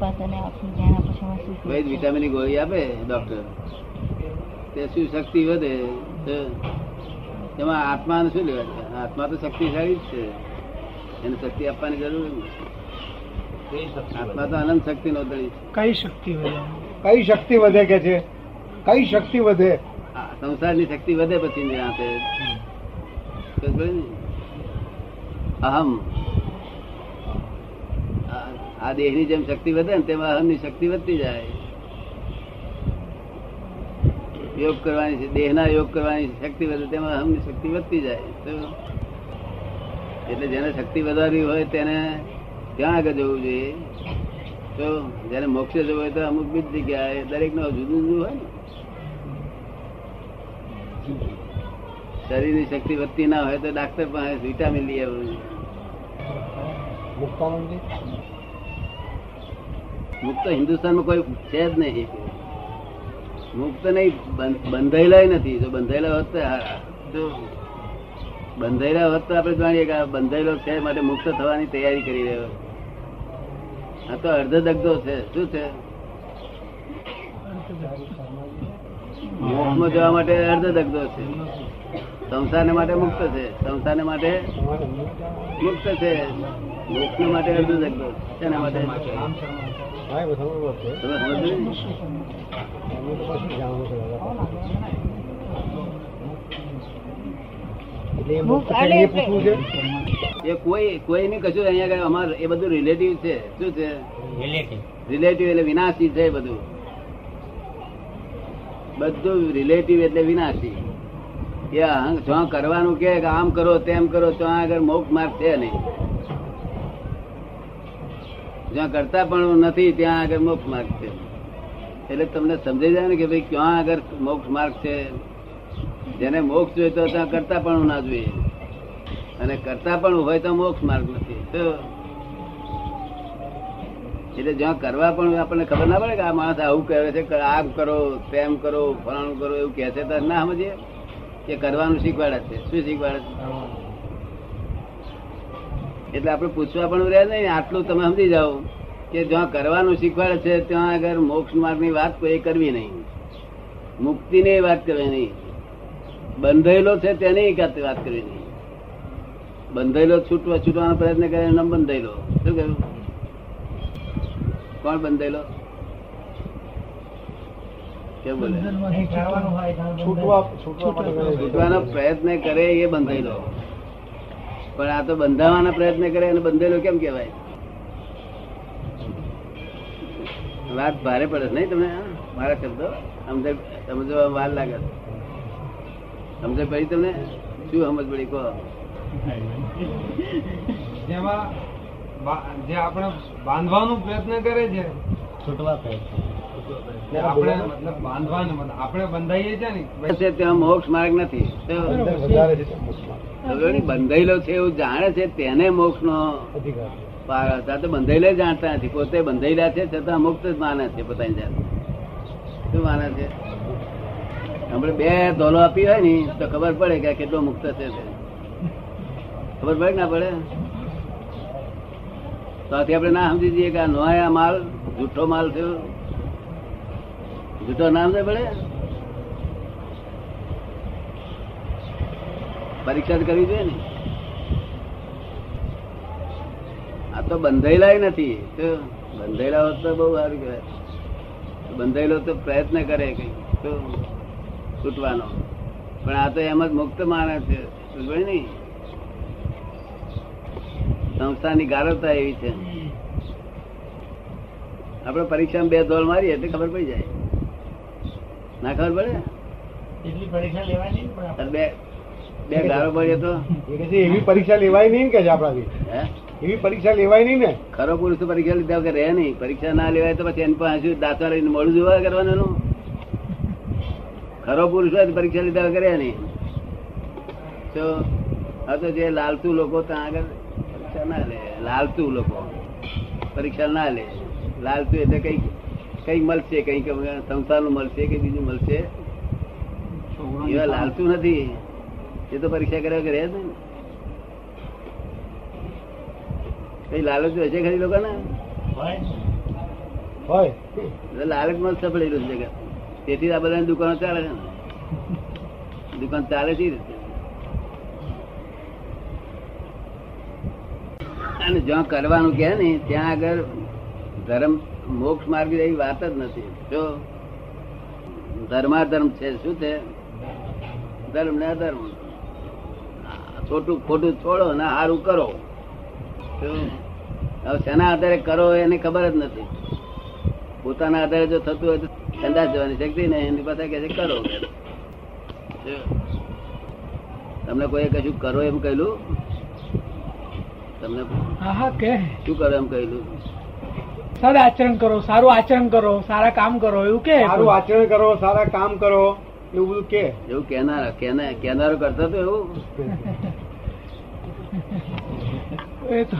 શું વિટામિન ગોળી આપે ડોક્ટર તે શું શક્તિ વધે? એમાં આત્માને શું લેવા છે? આત્મા તો શક્તિશાળી જ છે. એને શક્તિ આપવાની જરૂર નથી. આત્મા તો અનંત શક્તિ નો દળી કઈ શક્તિ વધે? કઈ શક્તિ વધે કે છે? કઈ શક્તિ વધે? સંસારની શક્તિ વધે પછી? અહમ. આ- દેહની જેમ શક્તિ વધે ને તેમાં અહમની શક્તિ વધતી જાય. યોગ કરવાની છે દેહના યોગ કરવાની શક્તિ વધે, તેમાં અહમની શક્તિ વધતી જાય. તો એટલે જેને શક્તિ વધારવી હોય તેને ત્યાં આગળ જવું જોઈએ? તો જેને મોક્ષે જવું હોય તો અમુક બીજ જગ્યાએ દરેક નો જુદું જુદું હોય ને. શરીરની શક્તિ વધતી ના હોય તો ડાક્ટર પાસે વિટામિન લઈ આવવું મુક્તાનંદજી? મુક્ત હિન્દુસ્તાનમાં કોઈ છે જ નહીં. મુક્ત નહીં બંધાયેલા નથી. જો બંધાયેલા હોત તો બંધાયેલા હોત તો આપણે જાણીએ કે બંધાયેલો છે માટે મુક્ત થવાની તૈયારી કરી રહ્યો આ તો અર્ધ દગધો છે. શું છે? મોક્ષમાં જવા માટે અર્ધ દગધો છે. સંસારને માટે મુક્ત છે. સંસારને માટે મુક્ત છે. મોક્ષ માટે માટે? એ કોઈ કોઈ ને કશું અહીંયા આગળ અમાર એ બધું રિલેટિવ છે. શું છે? રિલેટિવ એટલે વિનાશી છે બધું. બધું રિલેટિવ એટલે વિનાશી. એ કરવાનું કે કે આમ કરો તેમ કરો તો આગળ મોક્ષ માર્ગ છે નહીં. જ્યાં કરતા પણ નથી, ત્યાં આગળ મોક્ષ માર્ગ છે. એટલે તમને સમજાઈ જાય ને કે ભાઈ ક્યાં આગળ મોક્ષ માર્ગ છે? જેને મોક્ષ જોઈએ તો ત્યાં કરતા પણ ના જોઈએ. અને કરતા પણ હોય તો મોક્ષ માર્ગ નથી. એટલે જ્યાં કરવા પણ આપણને ખબર ના પડે કે આ માણસ આવું કહે છે કે આમ કરો, તેમ કરો, ફલાણું કરો, એવું કહે છે. તો ના સમજીએ કે કરવાનું શીખવાડે છે. શું શીખવાડે છે? એટલે આપણે પૂછવા પણ રહ્યા નહીં આટલું તમે સમજી જાઓ કે જ્યાં કરવાનું શીખવાડે છે ત્યાં આગળ મોક્ષ માર્ગની વાત કોઈ કરવી નહીં. મુક્તિની વાત કરવી નહીં. બંધાયેલો છે તેની વાત કરવી નહીં. બંધાયેલો છૂટવા છૂટવાનો પ્રયત્ન કરે એનો બંધાયેલો શું કહ્યું? કોણ બંધાયેલો કેમ બોલે. છૂટવાનો પ્રયત્ન કરે એ બંધાયેલો પણ આ તો બંધાવાના પ્રયત્ન કરે અને બંધેલો કેમ કેવાય વાત ભારે પડે નહીં તમે મારા શબ્દો? સમજે સમજવા વાર લાગે સમજે પડી તમને? શું સમજ પડી? કહો. જેમાં જે આપણે બાંધવાનો પ્રયત્ન કરે છે કે આપણે મતલબ આપણે બંધાઈએ છે ને ત્યાં મોક્ષ માર્ગ નથી. બંધાયેલો છે એવું જાણે છે તેને મોક્ષ નો પાર તો બંધાયેલા જાણતા નથી. પોતે બંધાયેલા છે છતાં મુક્ત જ માને છે પોતાની જાત. શું માને છે? આપણે બે ધોલો આપી હોય ને તો ખબર પડે કે આ કેટલો મુક્ત છે ખબર પડે ના પડે? તો આથી આપણે ના સમજી જઈએ કે આ નોયા માલ જૂઠો માલ થયો. જૂઠો નામ છે પડે. પરીક્ષા કરવી જોઈએ ને? આ તો બંધાયેલા નથી. તો બંધાયેલા હોત તો બહુ સારું કહેવાય. બંધાયેલો તો પ્રયત્ન કરે કઈ તો છૂટવાનો. પણ આ તો એમ જ મુક્ત માણસ છે. ને? સંસ્થાની ગારવતા એવી છે. આપણે પરીક્ષામાં બે ધોલ મારીએ એટલે ખબર પડી જાય. ના ખબર પડે. અને બે બે ગાળો પડીએ તો? એવી પરીક્ષા લેવાય નહીં કે આપણાથી. એવી પરીક્ષા લેવાય નહીં ને. ખરો પુરુષ પરીક્ષા લીધા વગર રહે નહીં. પરીક્ષા ના લેવાય તો પછી એની પાસે દાંતા લઈને મળું જોવા કરવાનું? ખરો પુરુષ હોય પરીક્ષા લીધા વગર રહે નહીં. તો આ તો જે લાલતું લોકો ત્યાં આગળ પરીક્ષા ના લે. લાલતું લોકો. પરીક્ષા ના લે. લાલતુ એટલે કંઈક કંઈક મળશે કઈ સંસારનું મળશે કે બીજું મળશે? એવા લાલતું નથી. એ તો પરીક્ષા કર્યા વગર રહે જ નહીં કઈ લાલચ હશે ખરી લોકો ને લાલચમાં સફળેલું છે તેથી આ બધા દુકાનો ચાલે છે દુકાન ચાલે છે અને જ્યાં કરવાનું કે ને ત્યાં આગળ ધર્મ મોક્ષ માર્ગ એવી વાત જ નથી. જો ધર્માધર્મ છે શું છે? ધર્મ ને અધર્મ. ખોટું ખોટું છોડો ને સારું કરો. હવે શેના આધારે કરો એને ખબર જ નથી. પોતાના આધારે જો થતું હોય તો સંદાસ જવાની શક્તિ ને એની પાસે કે છે કરો. તમને કોઈ કશું કરો એમ કહેલું? તમને શું કરો એમ કહેલું? સદ આચરણ કરો સારું આચરણ કરો સારા કામ કરો એવું કે સારું આચરણ કરો સારા કામ કરો એવું બધું કે એવું કેનાર કેના કેનારો કરતો તો એવું? એ તો.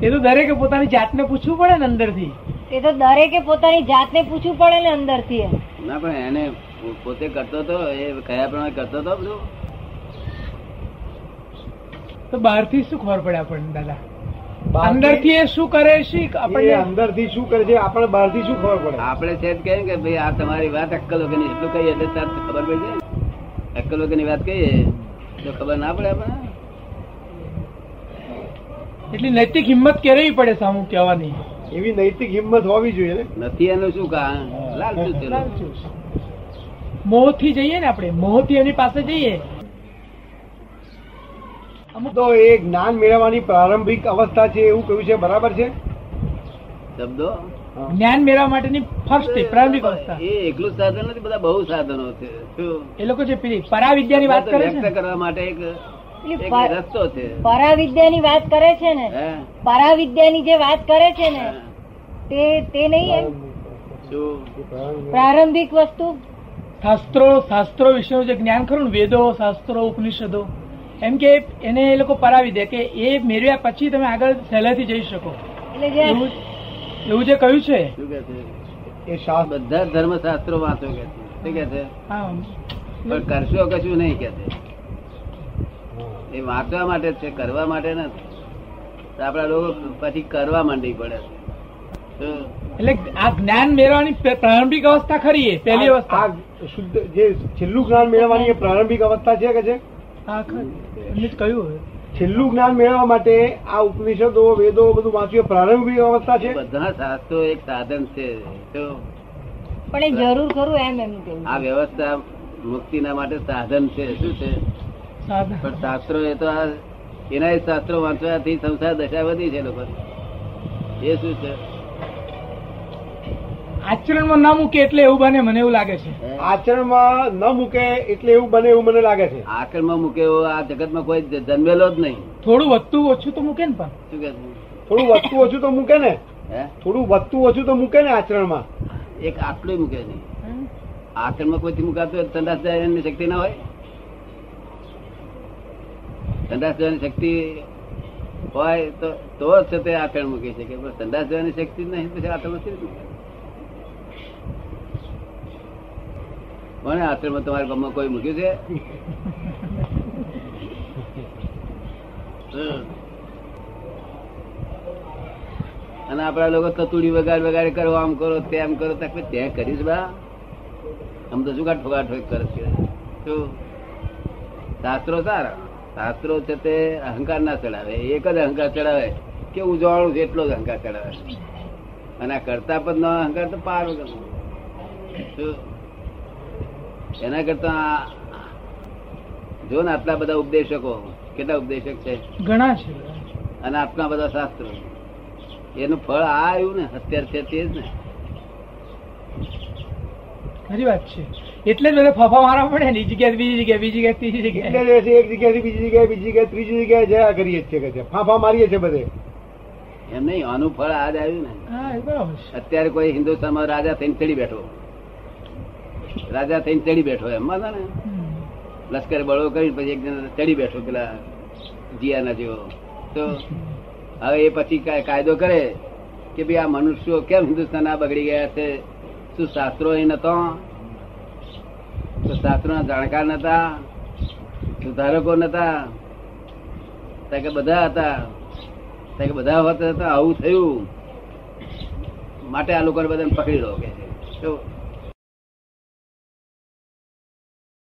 એ તો દરેકે પોતાની જાતને પૂછવું પડે ને અંદરથી. એ તો દરેકે પોતાની જાતને પૂછવું પડે ને અંદરથી ના પણ એને પોતે કરતો હતો એ કયા પ્રમાણે કરતો હતો બધું? તો બહારથી શું ખબર પડે આપણને દાદા? અંદરથી એ શું કરે છે આપણે અંદરથી શું કરે છે આપણે બહારથી શું ખબર પડે? આપણે છે જ કે ભાઈ આ તમારી વાત અક્કલ વગરની એટલું કહીએ તો ખબર પડી જાય. અક્કલ વગરની વાત કહીએ તો ખબર ના પડે આપણે એટલી નૈતિક હિંમત કેરવી પડે સામું કહેવાની? એવી નૈતિક હિંમત હોવી જોઈએ નથી એનું શું કારણ લાલચું મોહથી જઈએ ને આપણે? મોહથી એની પાસે જઈએ. તો એ જ્ઞાન મેળવવાની પ્રારંભિક અવસ્થા છે એવું કહ્યું છે બરાબર છે? શબ્દો? જ્ઞાન મેળવવા માટેની ફર્સ્ટ પ્રારંભિક અવસ્થા. એ એકલું સાધન નથી બધા બહુ સાધનો છે. એ લોકો જે પેલી પરાવિદ્યાની વાત કરે છે કરવા માટે એક રસ્તો છે. પરાવિદ્યાની વાત કરે છે ને પરાવિદ્યાની જે વાત કરે છે ને તે તે નહીં એમ? પ્રારંભિક વસ્તુ? શાસ્ત્રો શાસ્ત્રો વિશેનું જે જ્ઞાન ખરું ને વેદો શાસ્ત્રો ઉપનિષદો એમ કે એને એ લોકો પરાવી દે કે એ મેળવ્યા પછી તમે આગળ સહેલાથી જઈ શકો. એટલે એવું એવું જે કહ્યું છે? એ શાસ્ત્ર બધા ધર્મશાસ્ત્રો વાંચો કે છે. કે છે? હા. પણ કરશો કશું નહીં કે છે? એ વાંચવા માટે છે કરવા માટે નથી. આપડા લોકો પછી કરવા માંડી પડે એટલે આ જ્ઞાન મેળવવાની પ્રારંભિક અવસ્થા ખરી એ પહેલી અવસ્થા. શુદ્ધ જે છેલ્લું જ્ઞાન મેળવવાની એ પ્રારંભિક અવસ્થા છે કે છે? કહ્યું છેલ્લું જ્ઞાન મેળવવા માટે આ ઉપનિષદો વેદો બધું વાંચ્યું પ્રારંભિક અવસ્થા છે? બધા શાસ્ત્રો એક સાધન છે. પણ એ જરૂર ખરું એમ એમ આ વ્યવસ્થા મુક્તિના માટે સાધન છે. શું છે. પણ શાસ્ત્રો એ તો આ એના શાસ્ત્રો વાંચવાથી સંસાર દશા વધી છે લોકો. એ શું છે? આચરણમાં ના મૂકે એટલે એવું બને મને એવું લાગે છે. આચરણમાં ન મૂકે એટલે એવું બને એવું મને લાગે છે. આકરમાં મૂકે એવો આ જગતમાં કોઈ જન્મેલો જ નહીં. થોડું વધતું ઓછું તો મૂકે ને પણ. શું કે થોડું વધતું ઓછું તો મૂકે ને? થોડું વધતું ઓછું તો મૂકે ને આચરણમાં? એક આટલું મૂકે નહીં. આચરણમાં કોઈથી મુકાતું સંદાસ શક્તિ ના હોય? સંદાસ જવાની શક્તિ હોય તો તો જ તે આચરણ મૂકી શકે પણ સંદાસ જવાની શક્તિ નહીં, પછી આચરણ નથી કોને આશ્રમ તમારા ગામમાં કોઈ મૂક્યું છે? અને આપડા લોકો તતુડી વગાડ વગાડ કરો, આમ કરો, તેમ કરો ત્યાં કરીશ બા. આમ તો ઠોકા ઠોક કરે છે? શાસ્ત્રો સારા. શાસ્ત્રો છે તે અહંકાર ના ચડાવે. એક જ અહંકાર ચડાવે કે ઉજવાળું છે એટલો જ અહંકાર ચડાવે. અને આ કરતા પદ નો અહંકાર તો પાર એના કરતા જો ને આટલા બધા ઉપદેશકો કેટલા ઉપદેશક છે? ઘણા છે. અને આટલા બધા શાસ્ત્રો. એનું ફળ આ આવ્યું ને અત્યારે છે તે જ ને. ખરી વાત છે. એટલે જ બધા ફાફા મારવા પડે. ને જગ્યાએ બીજી જગ્યાએ બીજી જગ્યાએ ત્રીજી જગ્યાએ. એક જગ્યાએથી બીજી જગ્યાએ બીજી જગ્યાએ ત્રીજી જગ્યાએ જયા કરીએ છીએ કે ફાફા મારીએ છીએ બધે. એમ નહીં આનું ફળ આજ આવ્યું ને. અત્યારે કોઈ હિન્દુસ્તાનમાં રાજા થઈને ચડી બેઠો. રાજા થઈને ચડી બેઠો એમ માનો ને. લશ્કર બળો કરી પછી એક જણ ચડી બેઠો પેલા જીયાના જેવો. તો હવે એ પછી કાયદો કરે કે ભાઈ આ મનુષ્યો કેમ હિન્દુસ્તાન આ બગડી ગયા છે? શું શાસ્ત્રો એ નતો? તો શાસ્ત્રોના જાણકાર નતા, સુધારકો નતા. કે બધા હતા. કે બધા હોતા હતા આવું થયું. માટે આ લોકોને બધાને પકડી લો કે